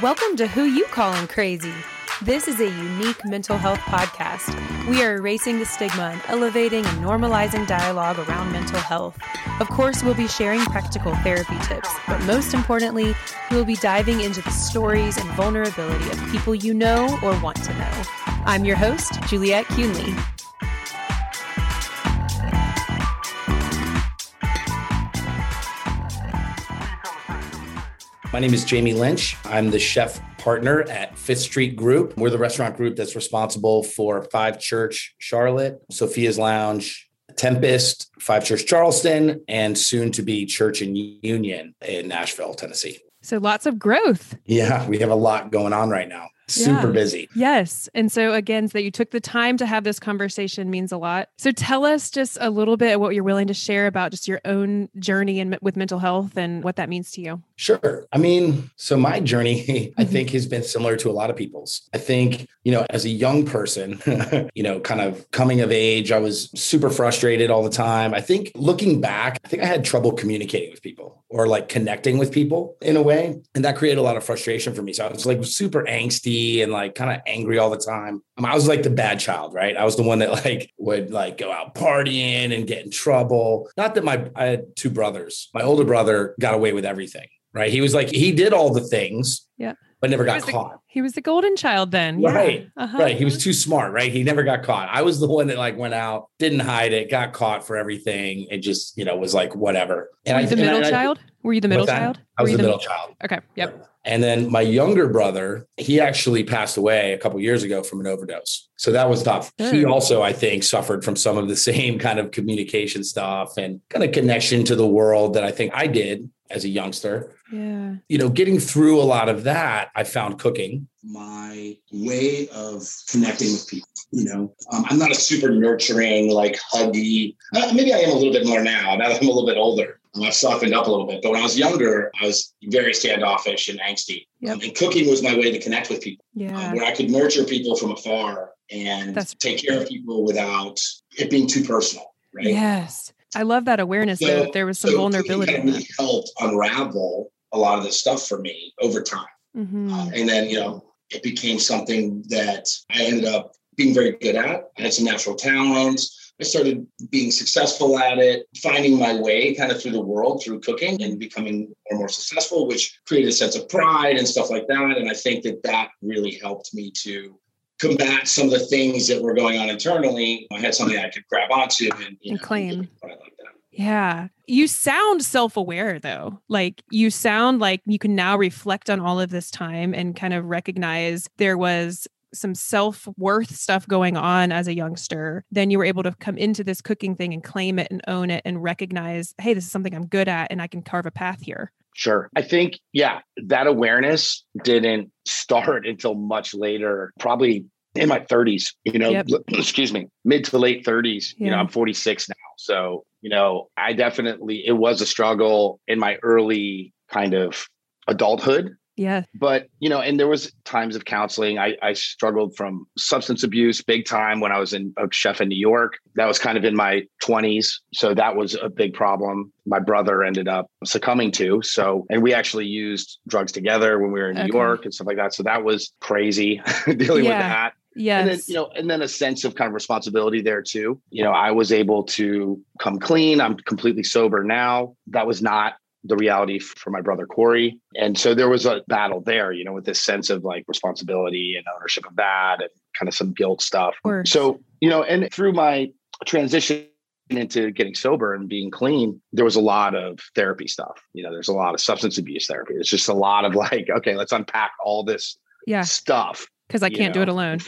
Welcome to Who You Calling Crazy. This is a unique mental health podcast. We are erasing the stigma and elevating and normalizing dialogue around mental health. Of course, we'll be sharing practical therapy tips, but most importantly, we'll be diving into the stories and vulnerability of people you know or want to know. I'm your host, Juliet Kuehnle. My name is Jamie Lynch. I'm the chef partner at Fifth Street Group. We're the restaurant group that's responsible for Five Church Charlotte, Sophia's Lounge, Tempest, Five Church Charleston, and soon to be Church and Union in Nashville, Tennessee. So lots of growth. Yeah, we have a lot going on right now super yeah. busy. Yes. And so again, so that you took the time to have this conversation means a lot. So tell us just a little bit what you're willing to share about just your own journey and with mental health and what that means to you. Sure. I mean, so my journey, I mm-hmm. think, has been similar to a lot of people's. I think, you know, as a young person, you know, kind of coming of age, I was super frustrated all the time. I think looking back, I think I had trouble communicating with people or like connecting with people in a way. And that created a lot of frustration for me. So I was like super angsty and like kind of angry all the time. I, mean, I was like the bad child, right? I was the one that like would like go out partying and get in trouble. Not that my I had two brothers. My older brother got away with everything, right? He was like he did all the things. Yeah. But never got caught. The, he was the golden child then. Right. Yeah. Uh-huh. Right. He was too smart, right? He never got caught. I was the one that like went out, didn't hide it, got caught for everything. It just, you know, was like whatever. And I, the middle I, child? Were you the middle child? I was the, the middle child. Okay. Yep. And then my younger brother, he actually passed away a couple years ago from an overdose. So that was tough. Sure. He also, I think, suffered from some of the same kind of communication stuff and kind of connection to the world that I think I did as a youngster. Yeah. You know, getting through a lot of that, I found cooking. My way of connecting with people. You know, um, I'm not a super nurturing, like huggy. Uh, maybe I am a little bit more now. Now that I'm a little bit older. I've softened up a little bit. But when I was younger, I was very standoffish and angsty. Yep. Um, and cooking was my way to connect with people, yeah. um, where I could nurture people from afar and That's take care of people without it being too personal. Right. Yes. I love that awareness so, that there was some so vulnerability. Of really helped unravel a lot of this stuff for me over time. Mm-hmm. Uh, and then, you know, it became something that I ended up being very good at. I had some natural talents I started being successful at it, finding my way kind of through the world through cooking and becoming more and more successful, which created a sense of pride and stuff like that. And I think that that really helped me to combat some of the things that were going on internally. I had something I could grab onto and, and know, claim. Like yeah. You sound self aware though. Like you sound like you can now reflect on all of this time and kind of recognize there was some self worth stuff going on as a youngster, then you were able to come into this cooking thing and claim it and own it and recognize, hey, this is something I'm good at and I can carve a path here. Sure. I think, yeah, that awareness didn't start until much later, probably in my 30s, you know, yep. excuse me, mid to late 30s. Yeah. You know, I'm 46 now. So, you know, I definitely, it was a struggle in my early kind of adulthood yeah. But, you know, and there was times of counseling. I, I struggled from substance abuse big time when I was in a chef in New York. That was kind of in my 20s. So that was a big problem. My brother ended up succumbing to. So, and we actually used drugs together when we were in New okay. York and stuff like that. So that was crazy dealing yeah. with that. Yes. And then, you know, and then a sense of kind of responsibility there too. You know, I was able to come clean. I'm completely sober now. That was not the reality for my brother Corey. And so there was a battle there, you know, with this sense of like responsibility and ownership of that and kind of some guilt stuff. So, you know, and through my transition into getting sober and being clean, there was a lot of therapy stuff. You know, there's a lot of substance abuse therapy. It's just a lot of like, okay, let's unpack all this yeah. stuff. Because I can't know, do it alone.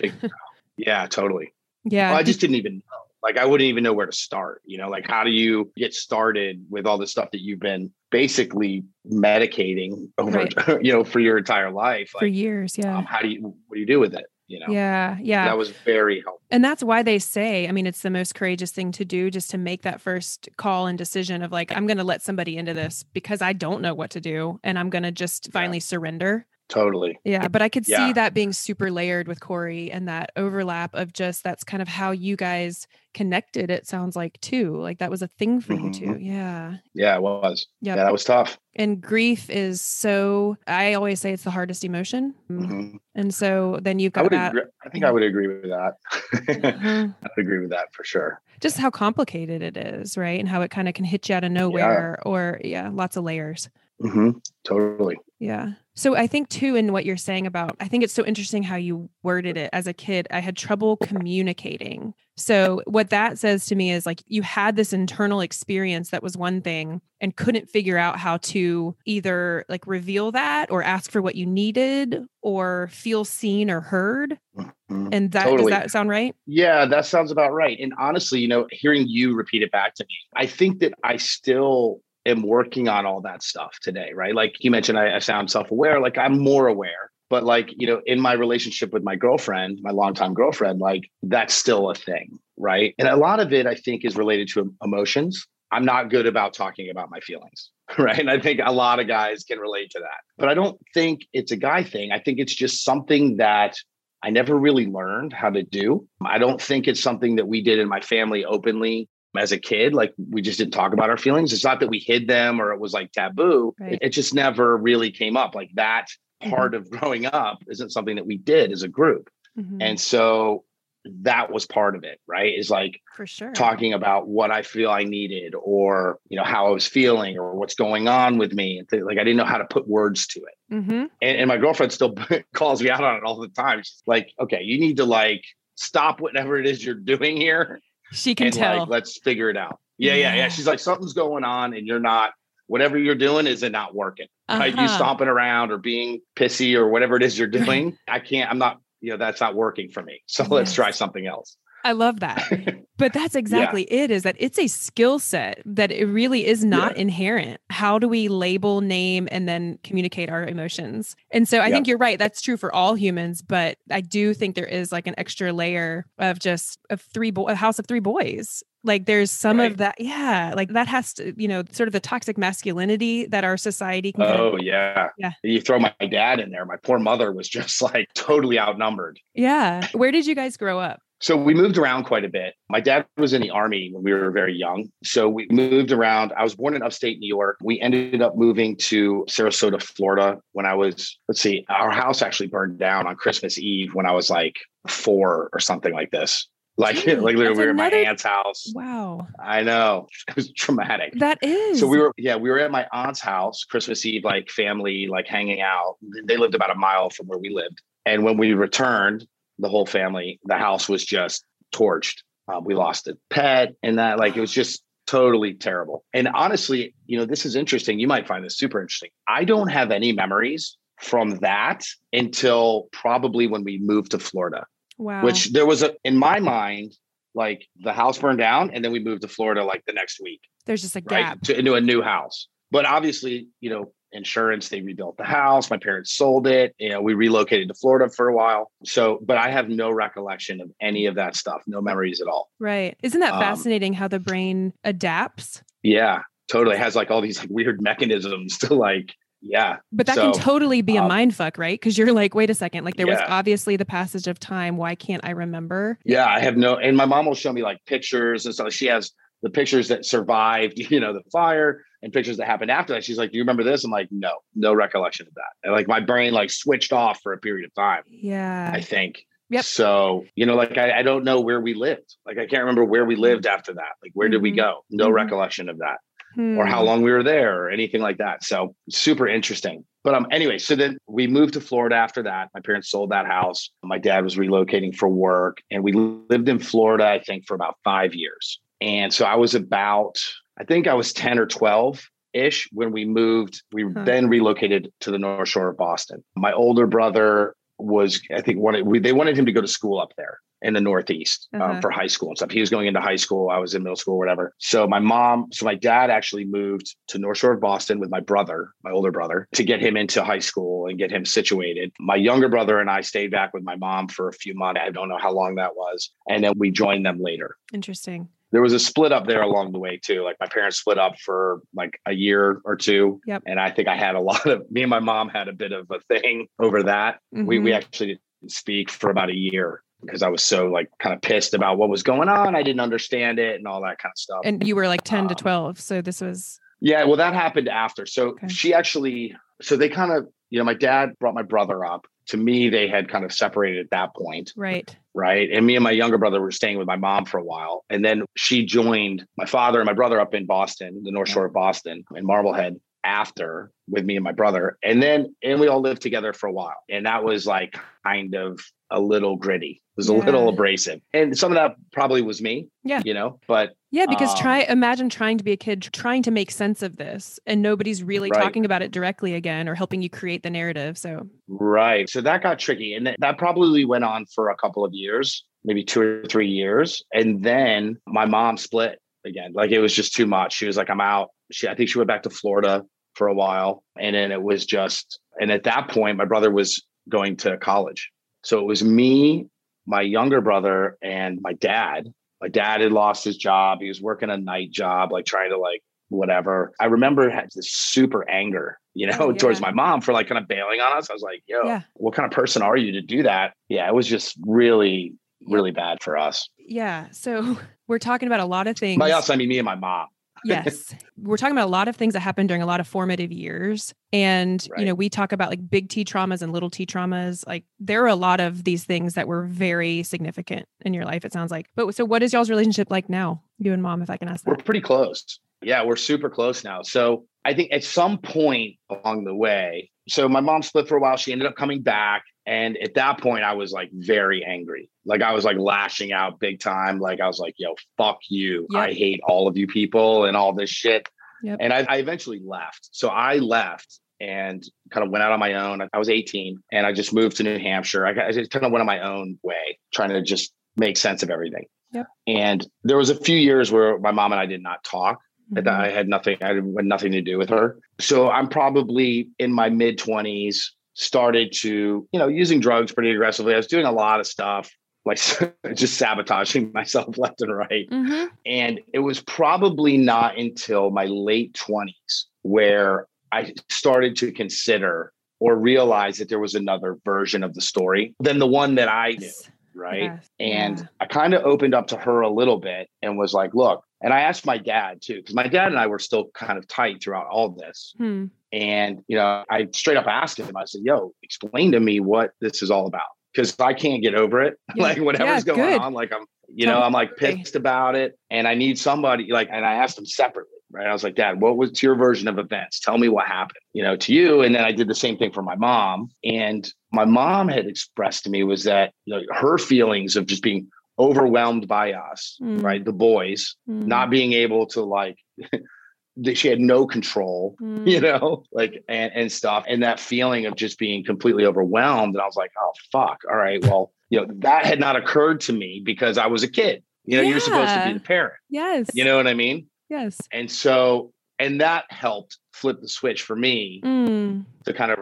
yeah, totally. Yeah. Well, I just didn't even know like I wouldn't even know where to start. You know, like how do you get started with all the stuff that you've been basically medicating over, right. you know, for your entire life, like, for years? Yeah. Um, how do you? What do you do with it? You know? Yeah, yeah. That was very helpful. And that's why they say, I mean, it's the most courageous thing to do just to make that first call and decision of like, I'm going to let somebody into this because I don't know what to do and I'm going to just finally yeah. surrender Totally. Yeah. But I could yeah. see that being super layered with Corey and that overlap of just that's kind of how you guys connected, it sounds like too. Like that was a thing for mm-hmm. you too. Mm-hmm. Yeah. Yeah, it was. Yep. Yeah, that was tough. And grief is so, I always say it's the hardest emotion. Mm-hmm. And so then you've got I that. Agree, I think I would agree with that. uh-huh. I would agree with that for sure. Just how complicated it is, right? And how it kind of can hit you out of nowhere yeah. or, yeah, lots of layers. Mm-hmm. Totally. Yeah. So I think too in what you're saying about I think it's so interesting how you worded it as a kid I had trouble communicating. So what that says to me is like you had this internal experience that was one thing and couldn't figure out how to either like reveal that or ask for what you needed or feel seen or heard. Mm-hmm. And that totally. does that sound right? Yeah, that sounds about right. And honestly, you know, hearing you repeat it back to me, I think that I still am working on all that stuff today, right? Like you mentioned, I, I sound self aware, like I'm more aware. But like, you know, in my relationship with my girlfriend, my longtime girlfriend, like that's still a thing, right? And a lot of it, I think, is related to emotions. I'm not good about talking about my feelings, right? And I think a lot of guys can relate to that. But I don't think it's a guy thing. I think it's just something that I never really learned how to do. I don't think it's something that we did in my family openly as a kid like we just didn't talk about our feelings it's not that we hid them or it was like taboo right. it, it, just never really came up like that mm-hmm. part of growing up isn't something that we did as a group mm-hmm. and so that was part of it right is like for sure talking about what i feel i needed or you know how i was feeling or what's going on with me like i didn't know how to put words to it mm-hmm. and, and my girlfriend still calls me out on it all the time she's like okay you need to like stop whatever it is you're doing here she can tell. Like, let's figure it out. Yeah, yeah, yeah. She's like, something's going on, and you're not. Whatever you're doing is it not working. Uh-huh. Right? You stomping around or being pissy or whatever it is you're doing. I can't. I'm not. You know, that's not working for me. So yes. let's try something else. I love that. but that's exactly yeah. it is that it's a skill set that it really is not yeah. inherent. How do we label, name, and then communicate our emotions? And so I think you're right. That's true for all humans, but I do think there is like an extra layer of just of three bo- a house of three boys. Like there's some right. of that, yeah. Like that has to, you know, sort of the toxic masculinity that our society can. Oh kind of, oh, yeah, yeah. You throw my dad in there. My poor mother was just like totally outnumbered. Yeah. Where did you guys grow up? So we moved around quite a bit. My dad was in the army when we were very young. So we moved around. I was born in upstate New York. We ended up moving to Sarasota, Florida when I was, let's see, our house actually burned down on Christmas Eve when I was like four or something like this. Like, like literally, we were another... at my aunt's house. Wow. I know. It was traumatic. That is. So we were, yeah, we were at my aunt's house, Christmas Eve, like family, like hanging out. They lived about a mile from where we lived. And when we returned, the whole family. The house was just torched. Uh, we lost a pet and that, like, it was just totally terrible. And honestly, you know, this is interesting. You might find this super interesting. I don't have any memories from that until probably when we moved to Florida. Wow. Which there was a, in my mind, like the house burned down and then we moved to Florida like the next week. There's just a gap right? to, into a new house. But obviously, you know, insurance. They rebuilt the house. My parents sold it. You know, we relocated to Florida for a while. So, but I have no recollection of any of that stuff, no memories at all. Right. Isn't that um, fascinating how the brain adapts? Yeah, totally. It has like all these like weird mechanisms to like yeah. But that so, can totally be a um, mind fuck, right? Because you're like, wait a second, like there yeah. was obviously the passage of time. Why can't I remember? Yeah, I have no, and my mom will show me like pictures and stuff. She has the pictures that survived, you know, the fire and pictures that happened after that. She's like, "Do you remember this?" I'm like, "No, no recollection of that." And like my brain like switched off for a period of time. Yeah, I think. Yep. So you know, like I, I don't know where we lived. Like I can't remember where we lived after that. Like where mm-hmm. did we mm-hmm. go? No mm-hmm. recollection of that. Hmm. Or how long we were there, or anything like that. So super interesting. But um, anyway, so then we moved to Florida after that. My parents sold that house. My dad was relocating for work, and we lived in Florida, I think, for about five years. And so I was about, I think I was 10 or 12 ish when we moved. We huh. then relocated to the North Shore of Boston. My older brother was, I think, wanted, we, they wanted him to go to school up there in the Northeast uh, uh-huh. for high school and stuff. He was going into high school. I was in middle school, whatever. So my mom, so my dad actually moved to North Shore of Boston with my brother, my older brother, to get him into high school and get him situated. My younger brother and I stayed back with my mom for a few months. I don't know how long that was. And then we joined them later. Interesting. There was a split up there along the way too. Like my parents split up for like a year or two. Yep. And I think I had a lot of me and my mom had a bit of a thing over that. Mm-hmm. We we mm-hmm. actually didn't speak for about a year because I was so like kind of pissed about what was going on. I didn't understand it and all that kind of stuff. And you were like 10 um, to 12. So this was Yeah, well that happened after. So okay. she actually so they kind of, you know, my dad brought my brother up to me, they had kind of separated at that point. Right. Right. And me and my younger brother were staying with my mom for a while. And then she joined my father and my brother up in Boston, the North Shore of Boston in Marblehead after with me and my brother. And then, and we all lived together for a while. And that was like kind of a little gritty. It was yeah. a little abrasive. And some of that probably was me. Yeah. You know, but yeah, because um, try imagine trying to be a kid trying to make sense of this and nobody's really right. talking about it directly again or helping you create the narrative. So Right. So that got tricky. And that probably went on for a couple of years, maybe two or three years. And then my mom split again. Like it was just too much. She was like, I'm out. She I think she went back to Florida for a while. And then it was just, and at that point, my brother was going to college. So it was me, my younger brother, and my dad. My dad had lost his job. He was working a night job, like trying to like whatever. I remember had this super anger, you oh, know, oh, yeah. towards my mom for like kind of bailing on us. I was like, yo, yeah. what kind of person are you to do that? Yeah, it was just really, really bad for us. Yeah. So we're talking about a lot of things. By us, I mean me and my mom yes. We're talking about a lot of things that happen during a lot of formative years. And, right. you know, we talk about like big T traumas and little T traumas. Like there are a lot of these things that were very significant in your life, it sounds like. But so what is y'all's relationship like now, you and mom, if I can ask that? We're pretty close. Yeah, we're super close now. So I think at some point along the way, so my mom split for a while. She ended up coming back. And at that point, I was like very angry. Like I was like lashing out big time. Like I was like, yo, fuck you. Yep. I hate all of you people and all this shit. Yep. And I, I eventually left. So I left and kind of went out on my own. I was 18 and I just moved to New Hampshire. I, I just kind of went on my own way, trying to just make sense of everything. Yep. And there was a few years where my mom and I did not talk. Mm-hmm. I had nothing, I had nothing to do with her. So I'm probably in my mid 20s, started to, you know, using drugs pretty aggressively. I was doing a lot of stuff, like just sabotaging myself left and right. Mm-hmm. And it was probably not until my late 20s where I started to consider or realize that there was another version of the story than the one that I knew. Right. Yes. And yeah. I kind of opened up to her a little bit and was like, look, and I asked my dad too, because my dad and I were still kind of tight throughout all this. Hmm. And, you know, I straight up asked him, I said, yo, explain to me what this is all about. Cause I can't get over it. Yeah. like whatever's yeah, going good. on, like I'm, you know, I'm like pissed about it. And I need somebody like, and I asked him separately, right? I was like, Dad, what was your version of events? Tell me what happened, you know, to you. And then I did the same thing for my mom. And my mom had expressed to me was that you know, her feelings of just being overwhelmed by us, mm. right? The boys mm. not being able to like that she had no control, mm. you know, like and, and stuff. And that feeling of just being completely overwhelmed. And I was like, oh fuck. All right. Well, you know, that had not occurred to me because I was a kid. You know, yeah. you're supposed to be the parent. Yes. You know what I mean? Yes. And so, and that helped flip the switch for me mm. to kind of,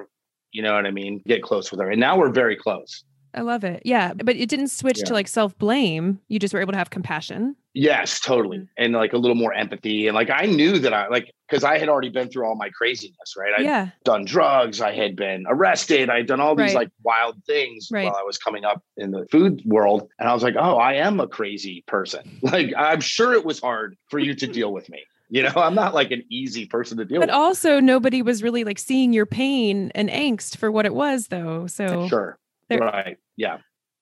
you know what I mean, get close with her. And now we're very close. I love it. Yeah. But it didn't switch yeah. to like self blame. You just were able to have compassion. Yes, totally. Mm-hmm. And like a little more empathy. And like I knew that I like, because I had already been through all my craziness, right? I yeah. done drugs. I had been arrested. I had done all these right. like wild things right. while I was coming up in the food world. And I was like, oh, I am a crazy person. Like I'm sure it was hard for you to deal with me. You know, I'm not like an easy person to deal but with. But also nobody was really like seeing your pain and angst for what it was though. So sure. Right. Yeah.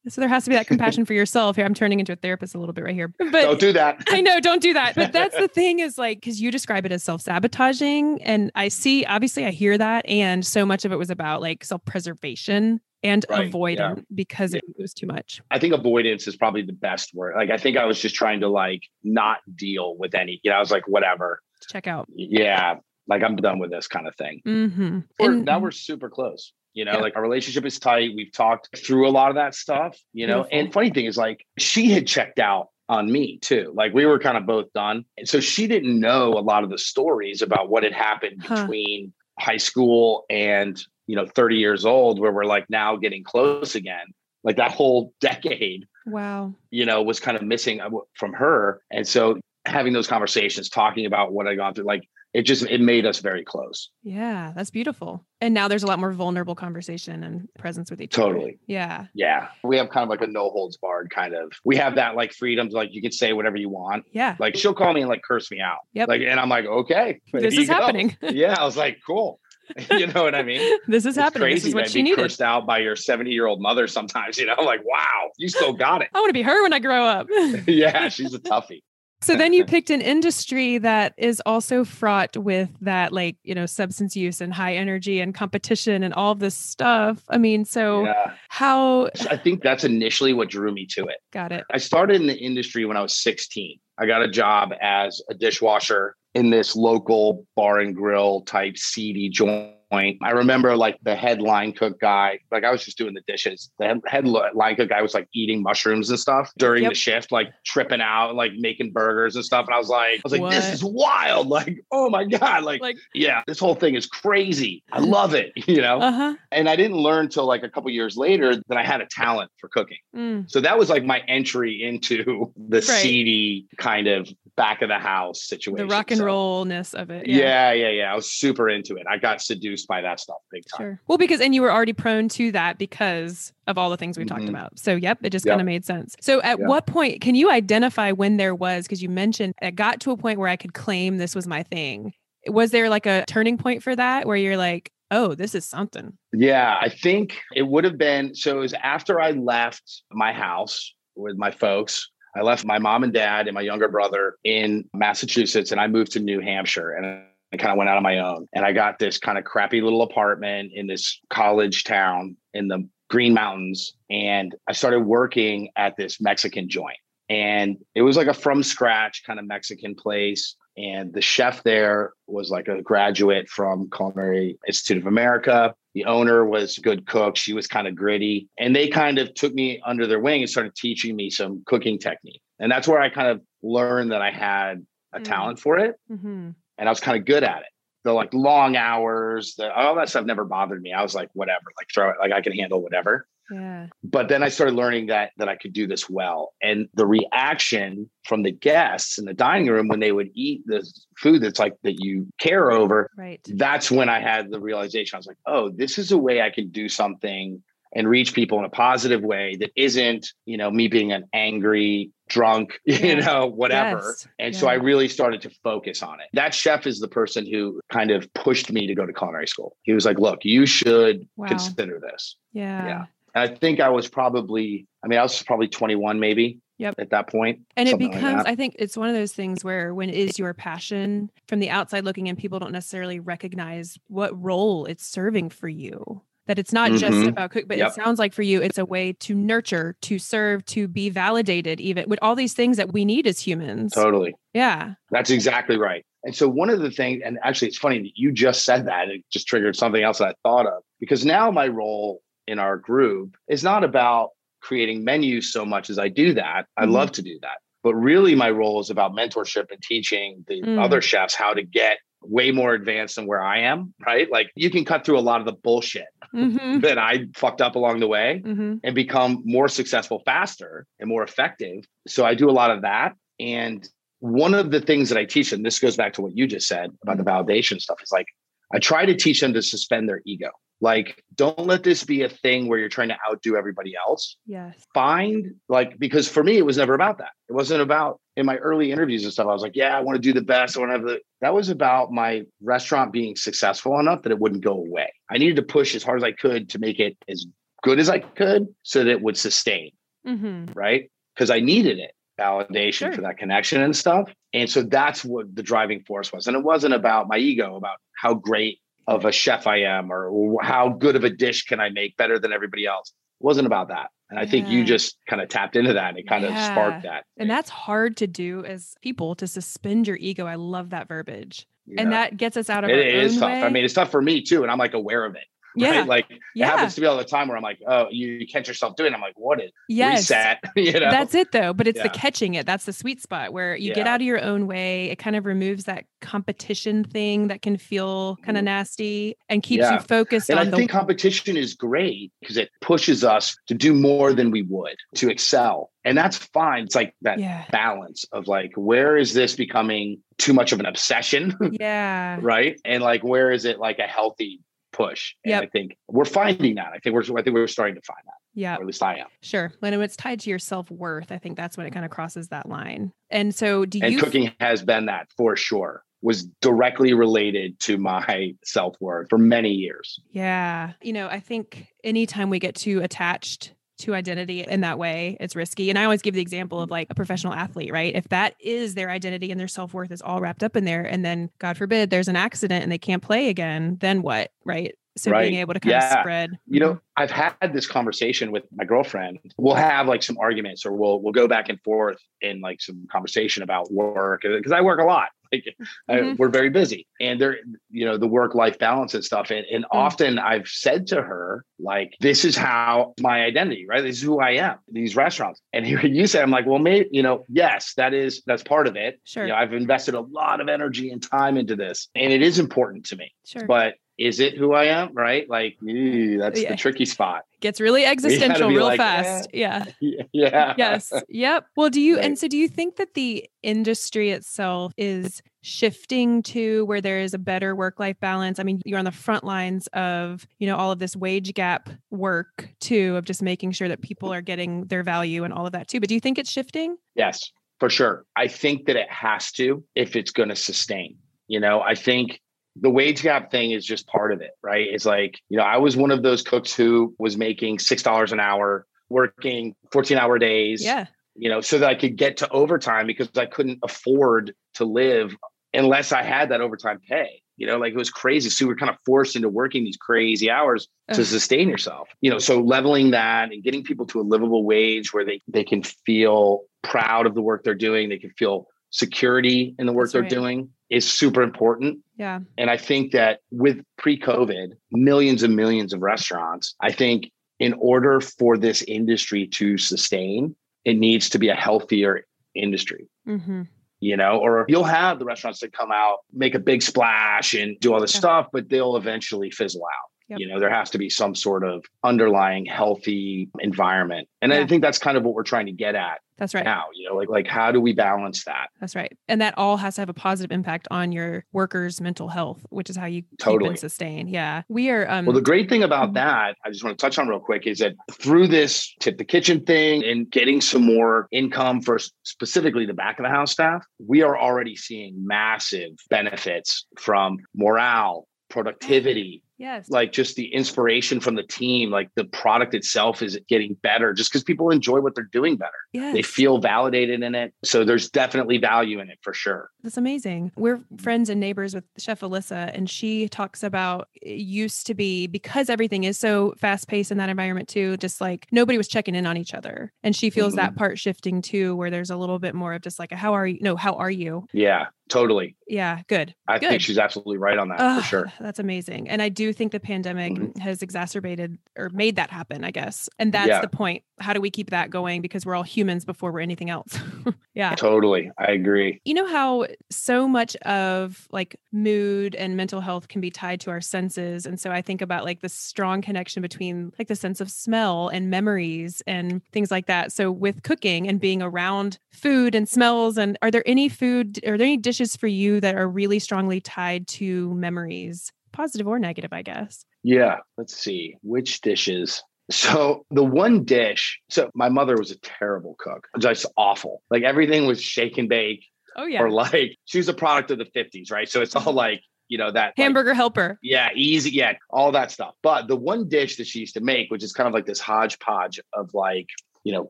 So there has to be that compassion for yourself. Here, I'm turning into a therapist a little bit right here. But don't do that. I know, don't do that. But that's the thing is like, because you describe it as self sabotaging. And I see, obviously, I hear that. And so much of it was about like self preservation and right, avoidance yeah. because yeah. it was too much. I think avoidance is probably the best word. Like, I think I was just trying to like not deal with any, you know, I was like, whatever. Check out. Yeah. Like, I'm done with this kind of thing. Mm-hmm. and, now we're super close. You know, yeah. like our relationship is tight. We've talked through a lot of that stuff, you know. Beautiful. And funny thing is, like, she had checked out on me too. Like, we were kind of both done. And so she didn't know a lot of the stories about what had happened huh. between high school and, you know, 30 years old, where we're like now getting close again. Like that whole decade Wow. You know, was kind of missing uh, from her. And so having those conversations, talking about what I gone through, like it just it made us very close. Yeah, that's beautiful. And now there's a lot more vulnerable conversation and presence with each totally. other. Totally. Yeah. Yeah. We have kind of like a no holds barred kind of. We have that like freedoms, like you can say whatever you want. Yeah. Like she'll call me and like curse me out. Yep. Like and I'm like, okay. This is happening. yeah. I was like, cool. you know what I mean? This is it's happening. Crazy, this is what man, she needed. Cursed out by your 70 year old mother sometimes, you know, like, wow, you still got it. I want to be her when I grow up. yeah, she's a toughie. So then you picked an industry that is also fraught with that, like, you know, substance use and high energy and competition and all this stuff. I mean, so yeah. how? I think that's initially what drew me to it. Got it. I started in the industry when I was 16. I got a job as a dishwasher in this local bar and grill type seedy joint point. I remember like the head line cook guy, like I was just doing the dishes. The head line cook guy was like eating mushrooms and stuff during yep. the shift, like tripping out, and like making burgers and stuff. And I was like, I was like, what? this is wild. Like, oh my God. Like, like, yeah, this whole thing is crazy. I love it, you know? Uh-huh. And I didn't learn till like a couple years later that I had a talent for cooking. Mm. So that was like my entry into the right. seedy kind of back of the house situation. The rock and so, rollness of it. Yeah. yeah, yeah, yeah. I was super into it. I got seduced by that stuff big time. Sure. Well, because and you were already prone to that because of all the things we mm-hmm. talked about. So, yep, it just yep. kind of made sense. So, at yep. what point can you identify when there was because you mentioned it got to a point where I could claim this was my thing. Was there like a turning point for that where you're like, oh, this is something? Yeah, I think it would have been so it was after I left my house with my folks I left my mom and dad and my younger brother in Massachusetts and I moved to New Hampshire and I kind of went out on my own. And I got this kind of crappy little apartment in this college town in the Green Mountains. And I started working at this Mexican joint. And it was like a from scratch kind of Mexican place. And the chef there was like a graduate from Culinary Institute of America. The owner was a good cook. She was kind of gritty. And they kind of took me under their wing and started teaching me some cooking technique. And that's where I kind of learned that I had a mm. talent for it. Mm-hmm. And I was kind of good at it the like long hours, the all that stuff never bothered me. I was like, whatever, like throw it, like I can handle whatever. Yeah. But then I started learning that that I could do this well. And the reaction from the guests in the dining room when they would eat the food that's like that you care over, right. That's when I had the realization. I was like, oh, this is a way I can do something and reach people in a positive way that isn't, you know, me being an angry drunk, you know, whatever. Yes. And yeah. so I really started to focus on it. That chef is the person who kind of pushed me to go to culinary school. He was like, look, you should wow. consider this. Yeah. Yeah. And I think I was probably, I mean, I was probably 21 maybe. Yep. At that point. And it becomes, like I think it's one of those things where when it is your passion from the outside looking in, people don't necessarily recognize what role it's serving for you that it's not mm-hmm. just about cook, but yep. it sounds like for you, it's a way to nurture, to serve, to be validated, even with all these things that we need as humans. Totally. Yeah. That's exactly right. And so one of the things, and actually it's funny that you just said that, it just triggered something else that I thought of because now my role in our group is not about creating menus so much as I do that. I mm-hmm. love to do that. But really, my role is about mentorship and teaching the mm. other chefs how to get way more advanced than where I am, right? Like you can cut through a lot of the bullshit mm-hmm. that I fucked up along the way mm-hmm. and become more successful faster and more effective. So I do a lot of that. And one of the things that I teach, and this goes back to what you just said about the validation stuff, is like I try to teach them to suspend their ego. Like, don't let this be a thing where you're trying to outdo everybody else. Yes. Find, like, because for me, it was never about that. It wasn't about in my early interviews and stuff. I was like, yeah, I want to do the best. I want to have the, that was about my restaurant being successful enough that it wouldn't go away. I needed to push as hard as I could to make it as good as I could so that it would sustain. Mm-hmm. Right. Because I needed it validation sure. for that connection and stuff. And so that's what the driving force was. And it wasn't about my ego, about how great of a chef I am or how good of a dish can I make better than everybody else. It wasn't about that. And I yeah. think you just kind of tapped into that and it kind yeah. of sparked that. And that's hard to do as people to suspend your ego. I love that verbiage. Yeah. And that gets us out of it our is tough. Way. I mean, it's tough for me too. And I'm like aware of it. Yeah. Right? Like yeah. it happens to be all the time where I'm like, oh, you, catch yourself doing. It. I'm like, what is yes. reset? you know, that's it though. But it's yeah. the catching it. That's the sweet spot where you yeah. get out of your own way. It kind of removes that competition thing that can feel kind of mm-hmm. nasty and keeps you focused and I the think competition is great because it pushes us to do more than we would to excel. And that's fine. It's like that balance of like, where is this becoming too much of an obsession? Yeah. right. And like, where is it like a healthy push. And yep. I think we're finding that. I think we're I think we're starting to find that. Yeah. Or at least I am. Sure. When it's tied to your self-worth, I think that's when it kind of crosses that line. And so do and you cooking has been that for sure was directly related to my self-worth for many years. Yeah. You know, I think anytime we get too attached to identity in that way, it's risky. And I always give the example of like a professional athlete, right? If that is their identity and their self worth is all wrapped up in there, and then God forbid there's an accident and they can't play again, then what, right? So right. being able to kind yeah. of spread. You know. I've had this conversation with my girlfriend. We'll have like some arguments or we'll we'll go back and forth in like some conversation about work because I work a lot. Like mm-hmm. I, we're very busy and there, you know, the work life balance and stuff. And, and mm-hmm. often I've said to her, like, this is how my identity, right? This is who I am, these restaurants. And here you say, I'm like, well, maybe, you know, yes, that is, that's part of it. Sure. You know, I've invested a lot of energy and time into this and it is important to me. Sure. But is it who I am? Right? Like, ew, that's yeah. the tricky spot. Gets really existential real like, fast. Eh. Yeah. Yeah. Yes. Yep. Well, do you, right. and so do you think that the industry itself is shifting to where there is a better work life balance? I mean, you're on the front lines of, you know, all of this wage gap work too, of just making sure that people are getting their value and all of that too. But do you think it's shifting? Yes, for sure. I think that it has to if it's going to sustain. You know, I think the wage gap thing is just part of it, right? It's like, you know, I was one of those cooks who was making $6 an hour, working 14 hour days. Yeah. You know, so that I could get to overtime because I couldn't afford to live unless I had that overtime pay. You know, like it was crazy. So we are kind of forced into working these crazy hours to sustain yourself. You know, so leveling that and getting people to a livable wage where they they can feel proud of the work they're doing, they can feel security in the work That's they're right. doing is super important. Yeah. And I think that with pre COVID, millions and millions of restaurants, I think in order for this industry to sustain, it needs to be a healthier industry. Mm-hmm. You know, or you'll have the restaurants that come out, make a big splash and do all this yeah. stuff, but they'll eventually fizzle out. Yep. You know, there has to be some sort of underlying healthy environment. And yeah. I think that's kind of what we're trying to get at that's right. Now, you know, like like how do we balance that? That's right. And that all has to have a positive impact on your workers' mental health, which is how you totally sustain. Yeah. We are um Well, the great thing about mm-hmm. that, I just want to touch on real quick is that through this tip the kitchen thing and getting some more income for specifically the back of the house staff, we are already seeing massive benefits from morale, productivity, Yes. Like just the inspiration from the team, like the product itself is getting better just because people enjoy what they're doing better. Yes. They feel validated in it. So there's definitely value in it for sure. That's amazing. We're friends and neighbors with Chef Alyssa, and she talks about it used to be because everything is so fast paced in that environment too, just like nobody was checking in on each other. And she feels mm-hmm. that part shifting too, where there's a little bit more of just like, how are you? No, how are you? Yeah. Totally. Yeah, good. I good. think she's absolutely right on that oh, for sure. That's amazing. And I do think the pandemic mm-hmm. has exacerbated or made that happen, I guess. And that's yeah. the point. How do we keep that going? Because we're all humans before we're anything else. yeah. Totally. I agree. You know how so much of like mood and mental health can be tied to our senses. And so I think about like the strong connection between like the sense of smell and memories and things like that. So with cooking and being around food and smells, and are there any food, are there any dishes? Dishes for you that are really strongly tied to memories, positive or negative, I guess? Yeah. Let's see. Which dishes? So the one dish, so my mother was a terrible cook, just awful. Like everything was shake and bake. Oh yeah. Or like she was a product of the 50s, right? So it's all mm-hmm. like, you know, that hamburger like, helper. Yeah, easy. Yeah, all that stuff. But the one dish that she used to make, which is kind of like this hodgepodge of like you know,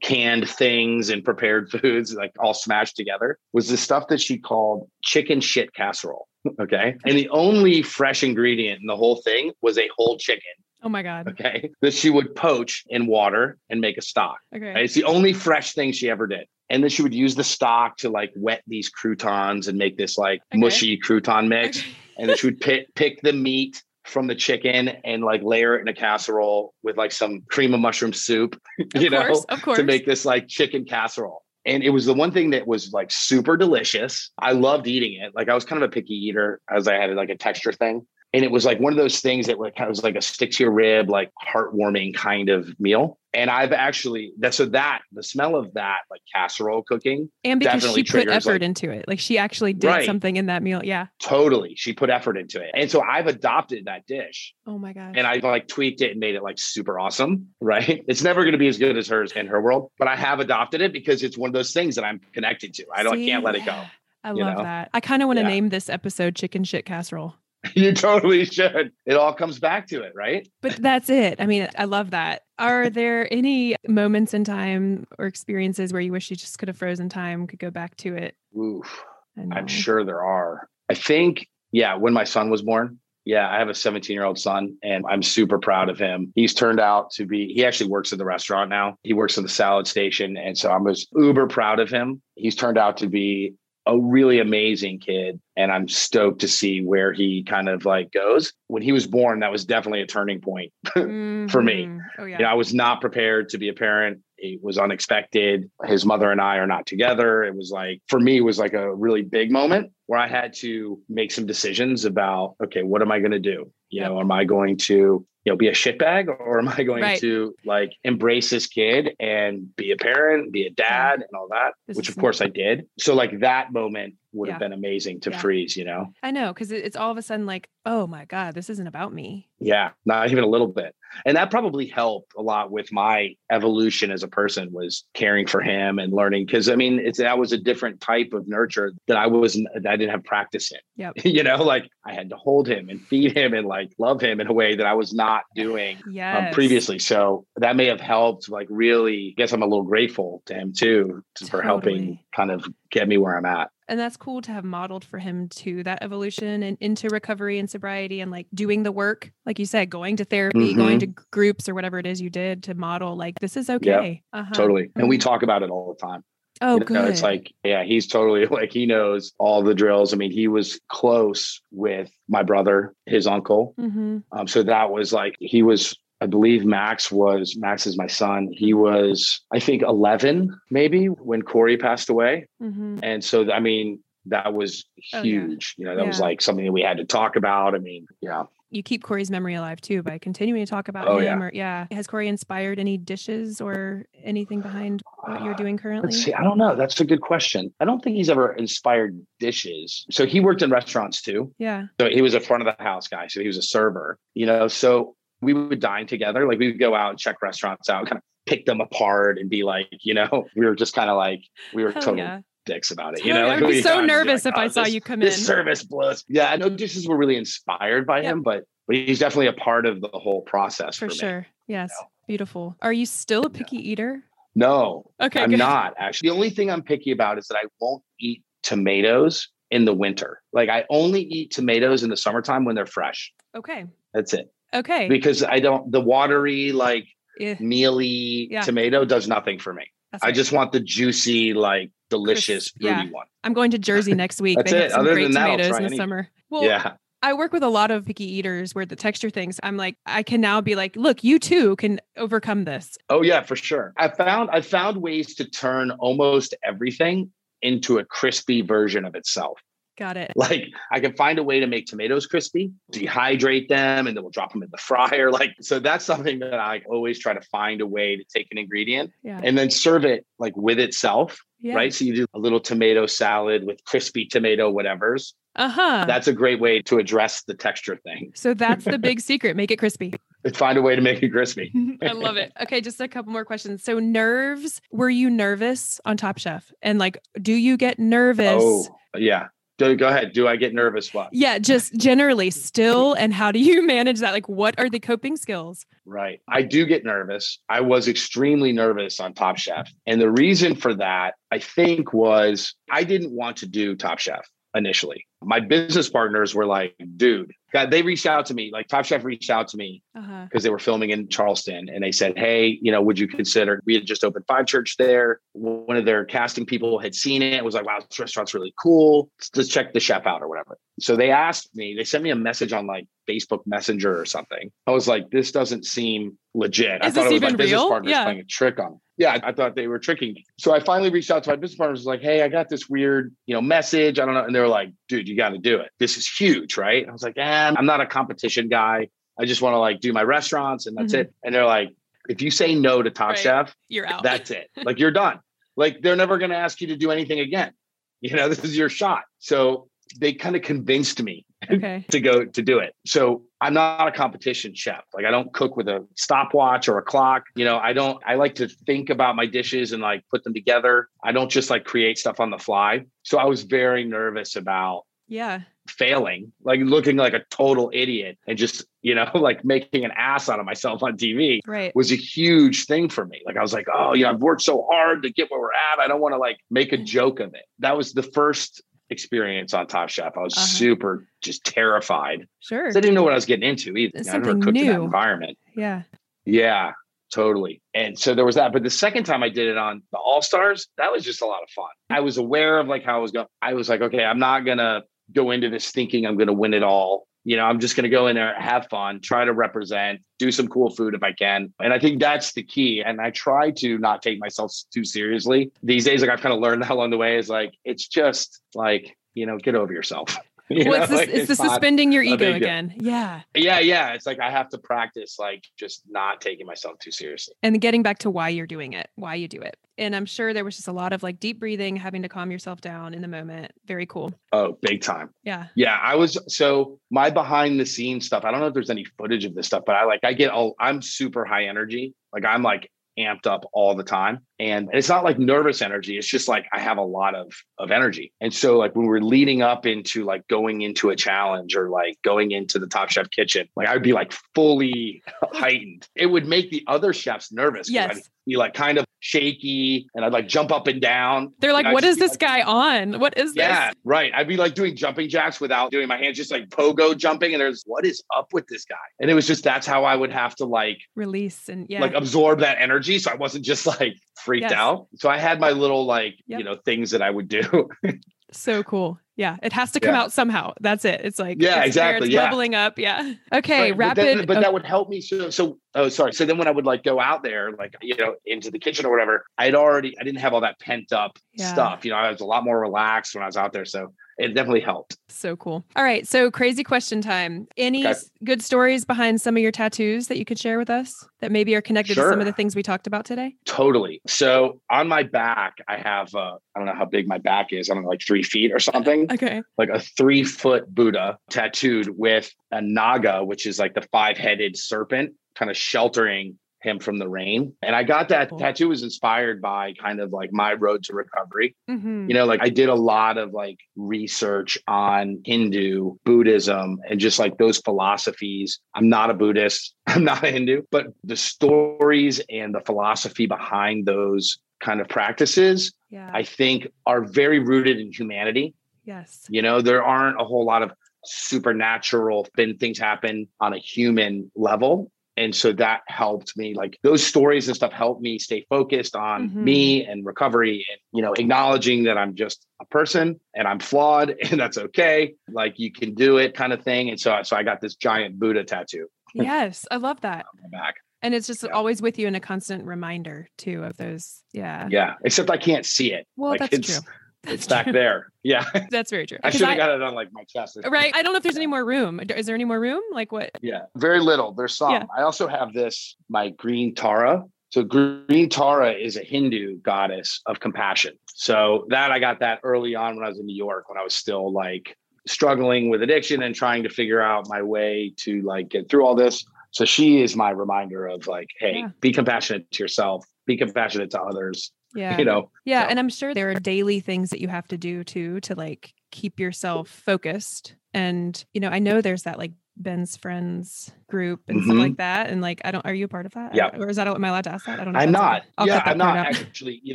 canned things and prepared foods, like all smashed together, was the stuff that she called chicken shit casserole. Okay. And the only fresh ingredient in the whole thing was a whole chicken. Oh my God. Okay. That she would poach in water and make a stock. Okay. It's the only fresh thing she ever did. And then she would use the stock to like wet these croutons and make this like okay. mushy crouton mix. Okay. and then she would pick, pick the meat from the chicken and like layer it in a casserole with like some cream of mushroom soup, you of know, course. to make this like chicken casserole. And it was the one thing that was like super delicious. I loved eating it. Like I was kind of a picky eater as I had like a texture thing. And it was like one of those things that like, was like a stick to your rib, like heartwarming kind of meal. And I've actually that so that the smell of that like casserole cooking and because definitely she put triggers, effort like- into it. Like she actually did Right. something in that meal. Yeah. totally she put effort into it. And so I've adopted that dish Oh my god! and I've like tweaked it and made it like super awesome. Right. It's never going to be as good as hers in her world, but I have adopted it because it's one of those things that I'm connected to. I don't I can't let it go. I love know? that. I kind of want to Yeah. name this episode chicken shit casserole. you totally should. It all comes back to it, right? But that's it. I mean, I love that. Are there any moments in time or experiences where you wish you just could have frozen time, could go back to it? Oof. I'm sure there are. I think, yeah, when my son was born, yeah, I have a 17 year old son and I'm super proud of him. He's turned out to be, he actually works at the restaurant now. He works at the salad station. And so I'm just uber proud of him. He's turned out to be a really amazing kid. And I'm stoked to see where he kind of like goes. When he was born, that was definitely a turning point. for me. Mhm. Oh, yeah. You know, I was not prepared to be a parent. It was unexpected. His mother and I are not together. It was like, for me, it was like a really big moment where I had to make some decisions about, okay, what am I going to do? You know, am I going to, you know, be a shitbag or am I going Right. to like embrace this kid and be a parent, be a dad and all that, This which of course I did. So like that moment would have been amazing to Yeah. freeze, you know? I know, because it's all of a sudden like, oh my God, this isn't about me. Yeah, not even a little bit. And that probably helped a lot with my evolution as a person was caring for him and learning because I mean, it's that was a different type of nurture that I wasn't that I didn't have practice in. Yep. you know, like I had to hold him and feed him and like love him in a way that I was not doing Yes. um, previously. So that may have helped like really I guess I'm a little grateful to him too to- for helping kind of get me where I'm at. and that's cool to have modeled for him too that evolution and into recovery and sobriety and like doing the work like you said going to therapy going to Mm-hmm. groups or whatever it is you did to model like this is okay uh-huh. Totally. And we Mhm. talk about it all the time. Oh you know, good it's like, yeah, he's totally like he knows all the drills. I mean, he was close with my brother, his uncle. hmm Um, so that was like he was, I believe Max was Max is my son. He was, I think, 11 maybe when Corey passed away. hmm And so, I mean, that was Oh, yeah. huge. You know, that was like something that we had to talk about. I mean, yeah. You keep Corey's memory alive too by continuing to talk about Oh, him yeah. or yeah has Corey inspired any dishes or anything behind what you're uh, doing currently Let's see. I don't know. That's a good question. I don't think he's ever inspired dishes. So he worked in restaurants too. yeah So he was a front of the house guy. So he was a server, you know. So we would dine together. Like we would go out and check restaurants out, kind of pick them apart and be like, you know, we were just kind of like we were Hell total yeah. Dicks about it. You know, I'd be so nervous like, if I "Oh, saw this- you come This in." service blows. Yeah, I know dishes were really inspired by him, but but he's definitely a part of the whole process for, for me. sure yes know? beautiful are you still a picky eater No, okay I'm good. not actually. The only thing I'm picky about is that I won't eat tomatoes in the winter. Like I only eat tomatoes in the summertime when they're fresh. okay That's it. okay Because I don't the watery like Yeah, mealy Yeah. tomato does nothing for me. That's I right. just want the juicy, like delicious, Crisp, yeah. one. I'm going to Jersey next week. That's they it. have some Other great than that, tomatoes in the summer. Well, yeah. I work with a lot of picky eaters where the texture things, I'm like, I can now be like, look, you too can overcome this. Oh yeah, for sure. I found I found ways to turn almost everything into a crispy version of itself. Got it. Like I can find a way to make tomatoes crispy, dehydrate them, and then we'll drop them in the fryer. Like so, that's something that I always try to find a way to take an ingredient Yeah. and then serve it like with itself, Yeah. right? So you do a little tomato salad with crispy tomato whatever's. Uh huh. That's a great way to address the texture thing. So that's the big secret. Make it crispy. Find a way to make it crispy. I love it. Okay, just a couple more questions. So nerves, were you nervous on Top Chef? And like, do you get nervous? Oh, yeah. Go, go ahead. Do I get nervous? What? Yeah, just generally still. And how do you manage that? Like, what are the coping skills? Right. I do get nervous. I was extremely nervous on Top Chef. And the reason for that, I think, was I didn't want to do Top Chef. Initially. My business partners were like, dude, God, they reached out to me, like Top Chef reached out to me because uh-huh. they were filming in Charleston and they said, Hey, you know, would you consider? We had just opened Five Church there. One of their casting people had seen it, was like, wow, this restaurant's really cool. Let's check the chef out or whatever. So they asked me, they sent me a message on like Facebook Messenger or something. I was like, this doesn't seem legit. Is I thought it was my real? business partners yeah. playing a trick on me. Yeah, I thought they were tricking me. So I finally reached out to my business partners, like, hey, I got this weird, you know, message. I don't know. And they were like, dude, you got to do it. This is huge, right? I was like, eh, I'm not a competition guy. I just want to like do my restaurants and that's mm-hmm. it. And they're like, if you say no to Top right. Chef, you're out. That's it. Like you're done. Like they're never going to ask you to do anything again. You know, this is your shot. So they kind of convinced me okay. to go to do it. So I'm not a competition chef. Like I don't cook with a stopwatch or a clock. You know, I don't I like to think about my dishes and like put them together. I don't just like create stuff on the fly. So I was very nervous about yeah failing, like looking like a total idiot and just, you know, like making an ass out of myself on TV right. was a huge thing for me. Like I was like, oh, you know, I've worked so hard to get where we're at. I don't want to like make a joke of it. That was the first experience on Top Chef. I was uh-huh. super just terrified. Sure. I didn't know what I was getting into either. I never cooked new. in that environment. Yeah. Yeah, totally. And so there was that. But the second time I did it on the All Stars, that was just a lot of fun. I was aware of like how I was going. I was like, okay, I'm not gonna go into this thinking I'm gonna win it all. You know, I'm just going to go in there, have fun, try to represent, do some cool food if I can. And I think that's the key. And I try to not take myself too seriously. These days, like I've kind of learned that along the way is like, it's just like, you know, get over yourself. You well, it's, like, it's, it's, the suspending your ego again. Yeah. Yeah. Yeah. It's like I have to practice, like, just not taking myself too seriously. And getting back to why you're doing it, why you do it. And I'm sure there was just a lot of like deep breathing, having to calm yourself down in the moment. Very cool. Oh, big time. Yeah. Yeah. I was so my behind the scenes stuff. I don't know if there's any footage of this stuff, but I like, I get all, I'm super high energy. Like, I'm like amped up all the time. And it's not like nervous energy. It's just like I have a lot of of energy. And so like when we're leading up into like going into a challenge or like going into the Top Chef kitchen, like I'd be like fully heightened. It would make the other chefs nervous. Yes. I'd be like kind of shaky and I'd like jump up and down. They're like, what is this like, guy on? What is yeah, this? right. I'd be like doing jumping jacks without doing my hands, just like pogo jumping. And there's what is up with this guy? And it was just that's how I would have to like release and yeah, like absorb that energy. So I wasn't just like freaked yes. out. So I had my little like, yep. you know, things that I would do. so cool. Yeah. It has to come yeah. out somehow. That's it. It's like, yeah, it's exactly. It's yeah. bubbling up. Yeah. Okay. Right. Rapid. But, then, but that would help me. So, so, oh, sorry. So then when I would like go out there, like, you know, into the kitchen or whatever, I'd already, I didn't have all that pent up yeah. stuff. You know, I was a lot more relaxed when I was out there. So it definitely helped. So cool. All right. So crazy question time. Any okay. good stories behind some of your tattoos that you could share with us that maybe are connected sure. to some of the things we talked about today? Totally. So on my back, I have, uh, I don't know how big my back is. I don't know, like three feet or something. Okay. Like a three foot Buddha tattooed with a Naga, which is like the five headed serpent kind of sheltering him from the rain. And I got that cool. tattoo was inspired by kind of like my road to recovery. Mm-hmm. You know, like I did a lot of like research on Hindu, Buddhism, and just like those philosophies. I'm not a Buddhist, I'm not a Hindu, but the stories and the philosophy behind those kind of practices, yeah. I think are very rooted in humanity. Yes. You know, there aren't a whole lot of supernatural things happen on a human level. And so that helped me like those stories and stuff helped me stay focused on mm-hmm. me and recovery and you know acknowledging that i'm just a person and i'm flawed and that's okay. Like you can do it kind of thing. And so so i got this giant buddha tattoo. Yes. I love that. On my back. And it's just yeah. always with you and a constant reminder too of those. Yeah. Yeah. Except i can't see it. Well like that's true it's back there. Yeah. That's very true. I should have got it on like my chest. Right. I don't know if there's any more room. Is there any more room? Like what? Yeah. Very little. There's some. Yeah. I also have this, my green Tara. So green Tara is a Hindu goddess of compassion. So that I got that early on when I was in New York, when I was still like struggling with addiction and trying to figure out my way to like get through all this. So she is my reminder of like, hey, yeah. be compassionate to yourself, be compassionate to others, yeah. You know yeah so. and i'm sure there are daily things that you have to do too to like keep yourself focused and you know i know there's that like ben's friends group and mm-hmm. stuff like that and like i don't are you a part of that? Yeah. Or is that am i allowed to ask that? I don't know i'm not. Yeah i'm not actually you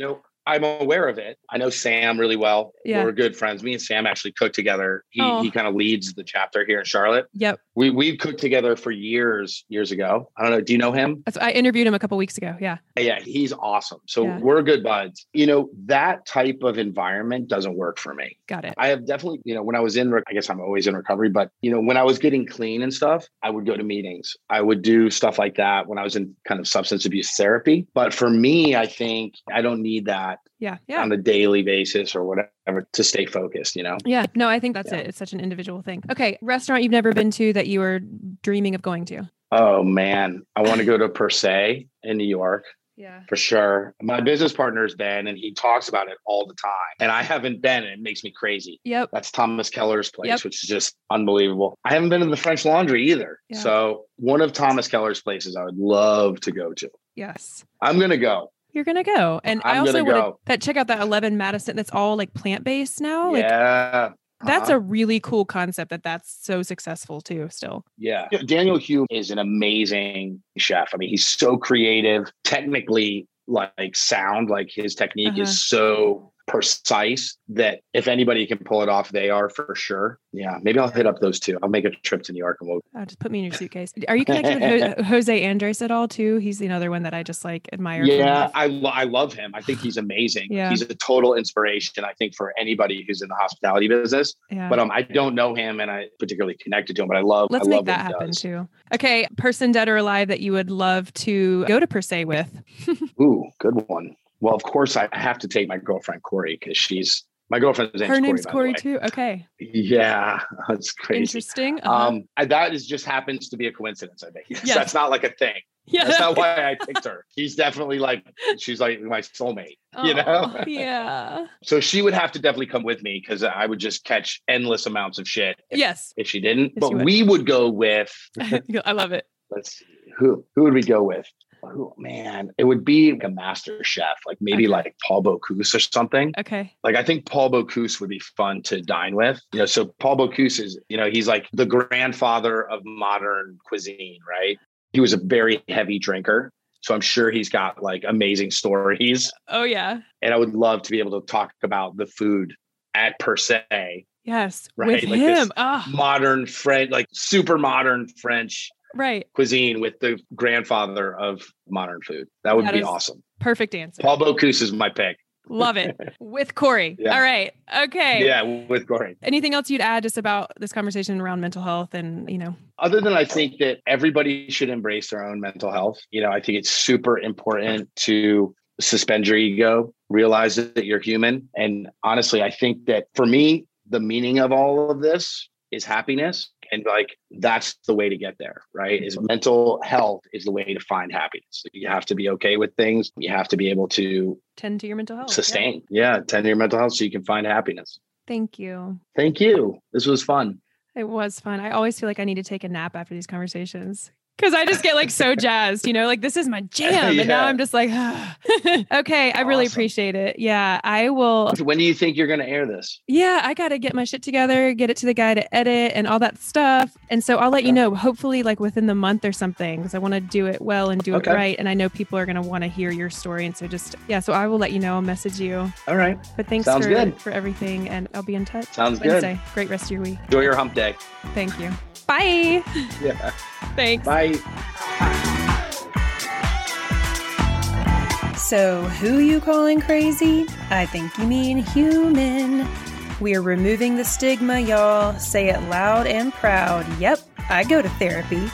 know I'm aware of it. I know Sam really well. Yeah. We're good friends. Me and Sam actually cook together. He oh. he kind of leads the chapter here in Charlotte. Yep. We we've cooked together for years, years ago. I don't know. Do you know him? I interviewed him a couple weeks ago. Yeah. Yeah, he's awesome. So yeah. we're good buds. You know, that type of environment doesn't work for me. Got it. I have definitely, you know, when I was in I guess I'm always in recovery, but you know, when I was getting clean and stuff, I would go to meetings. I would do stuff like that when I was in kind of substance abuse therapy. But for me, I think I don't need that yeah, yeah. on a daily basis or whatever to stay focused, you know? Yeah. No, I think that's yeah. it. It's such an individual thing. Okay. Restaurant you've never been to that you were dreaming of going to? Oh man. I want to go to Per Se in New York. Yeah. For sure. My business partner's been and he talks about it all the time. And I haven't been and it makes me crazy. Yep. That's Thomas Keller's place, yep. which is just unbelievable. I haven't been to the French Laundry either. Yeah. So one of Thomas Keller's places I would love to go to. Yes. I'm gonna go you're gonna go. And I'm i also want to that check out that 11 Madison. That's all like plant based now. Like, yeah. That's uh-huh. a really cool concept that that's so successful too, still. Yeah. Daniel Humm is an amazing chef. I mean, he's so creative, technically like sound, like his technique uh-huh. is so precise that if anybody can pull it off, they are for sure. Yeah, maybe I'll hit up those two. I'll make a trip to New York and we'll oh, just put me in your suitcase. Are you connected with Jose Andres at all too? He's another one that I just like admire. Yeah, I, lo- I love him. I think he's amazing. Yeah. He's a total inspiration, I think, for anybody who's in the hospitality business. Yeah. But um, I don't know him and I particularly connected to him, but I love Let's I make love that happen does. too. Okay, person dead or alive that you would love to go to per se with. Ooh, good one. Well, of course, I have to take my girlfriend Corey because she's my girlfriend's name's Her name's Corey, Corey too. Okay. Yeah, that's crazy. Interesting. Uh-huh. Um, I, that is just happens to be a coincidence. I think yes. that's not like a thing. Yeah, that's not why I picked her. She's definitely like she's like my soulmate. Oh, you know. yeah. So she would have to definitely come with me because I would just catch endless amounts of shit. If, yes. If she didn't, yes, but would. we would go with. I love it. Let's see. Who who would we go with? Oh man, it would be like a master chef, like maybe okay. like Paul Bocuse or something. Okay. Like I think Paul Bocuse would be fun to dine with. You know, so Paul Bocuse is, you know, he's like the grandfather of modern cuisine, right? He was a very heavy drinker. So I'm sure he's got like amazing stories. Oh yeah. And I would love to be able to talk about the food at per se. Yes. Right. With like him. Oh. modern French, like super modern French right cuisine with the grandfather of modern food. That would that be awesome. Perfect answer. Paul Bocuse is my pick. Love it. With Corey. Yeah. All right. Okay. Yeah, with Corey. Anything else you'd add just about this conversation around mental health and, you know? Other than I think that everybody should embrace their own mental health. You know, I think it's super important to suspend your ego, realize that you're human. And honestly, I think that for me, the meaning of all of this is happiness and like that's the way to get there right? Is mental health is the way to find happiness. You have to be okay with things. You have to be able to tend to your mental health sustain. Yeah, yeah tend to your mental health so you can find happiness. Thank you. Thank you. This was fun. It was fun. I always feel like i need to take a nap after these conversations Cause I just get like so jazzed, you know, like this is my jam. yeah. And now I'm just like, okay, I really appreciate it. Yeah, I will. When do you think you're going to air this? Yeah, I got to get my shit together, get it to the guy to edit and all that stuff. And so I'll let okay. you know, hopefully, like within the month or something, because I want to do it well and do okay. it right. And I know people are going to want to hear your story. And so just, yeah, so I will let you know. I'll message you. All right. But thanks Sounds for, good. for everything. And I'll be in touch. Sounds Wednesday. good. Great rest of your week. Enjoy your hump day. Thank you. Bye. Yeah. Thanks. Bye. So, who you calling crazy? I think you mean human. We're removing the stigma, y'all. Say it loud and proud. Yep, I go to therapy.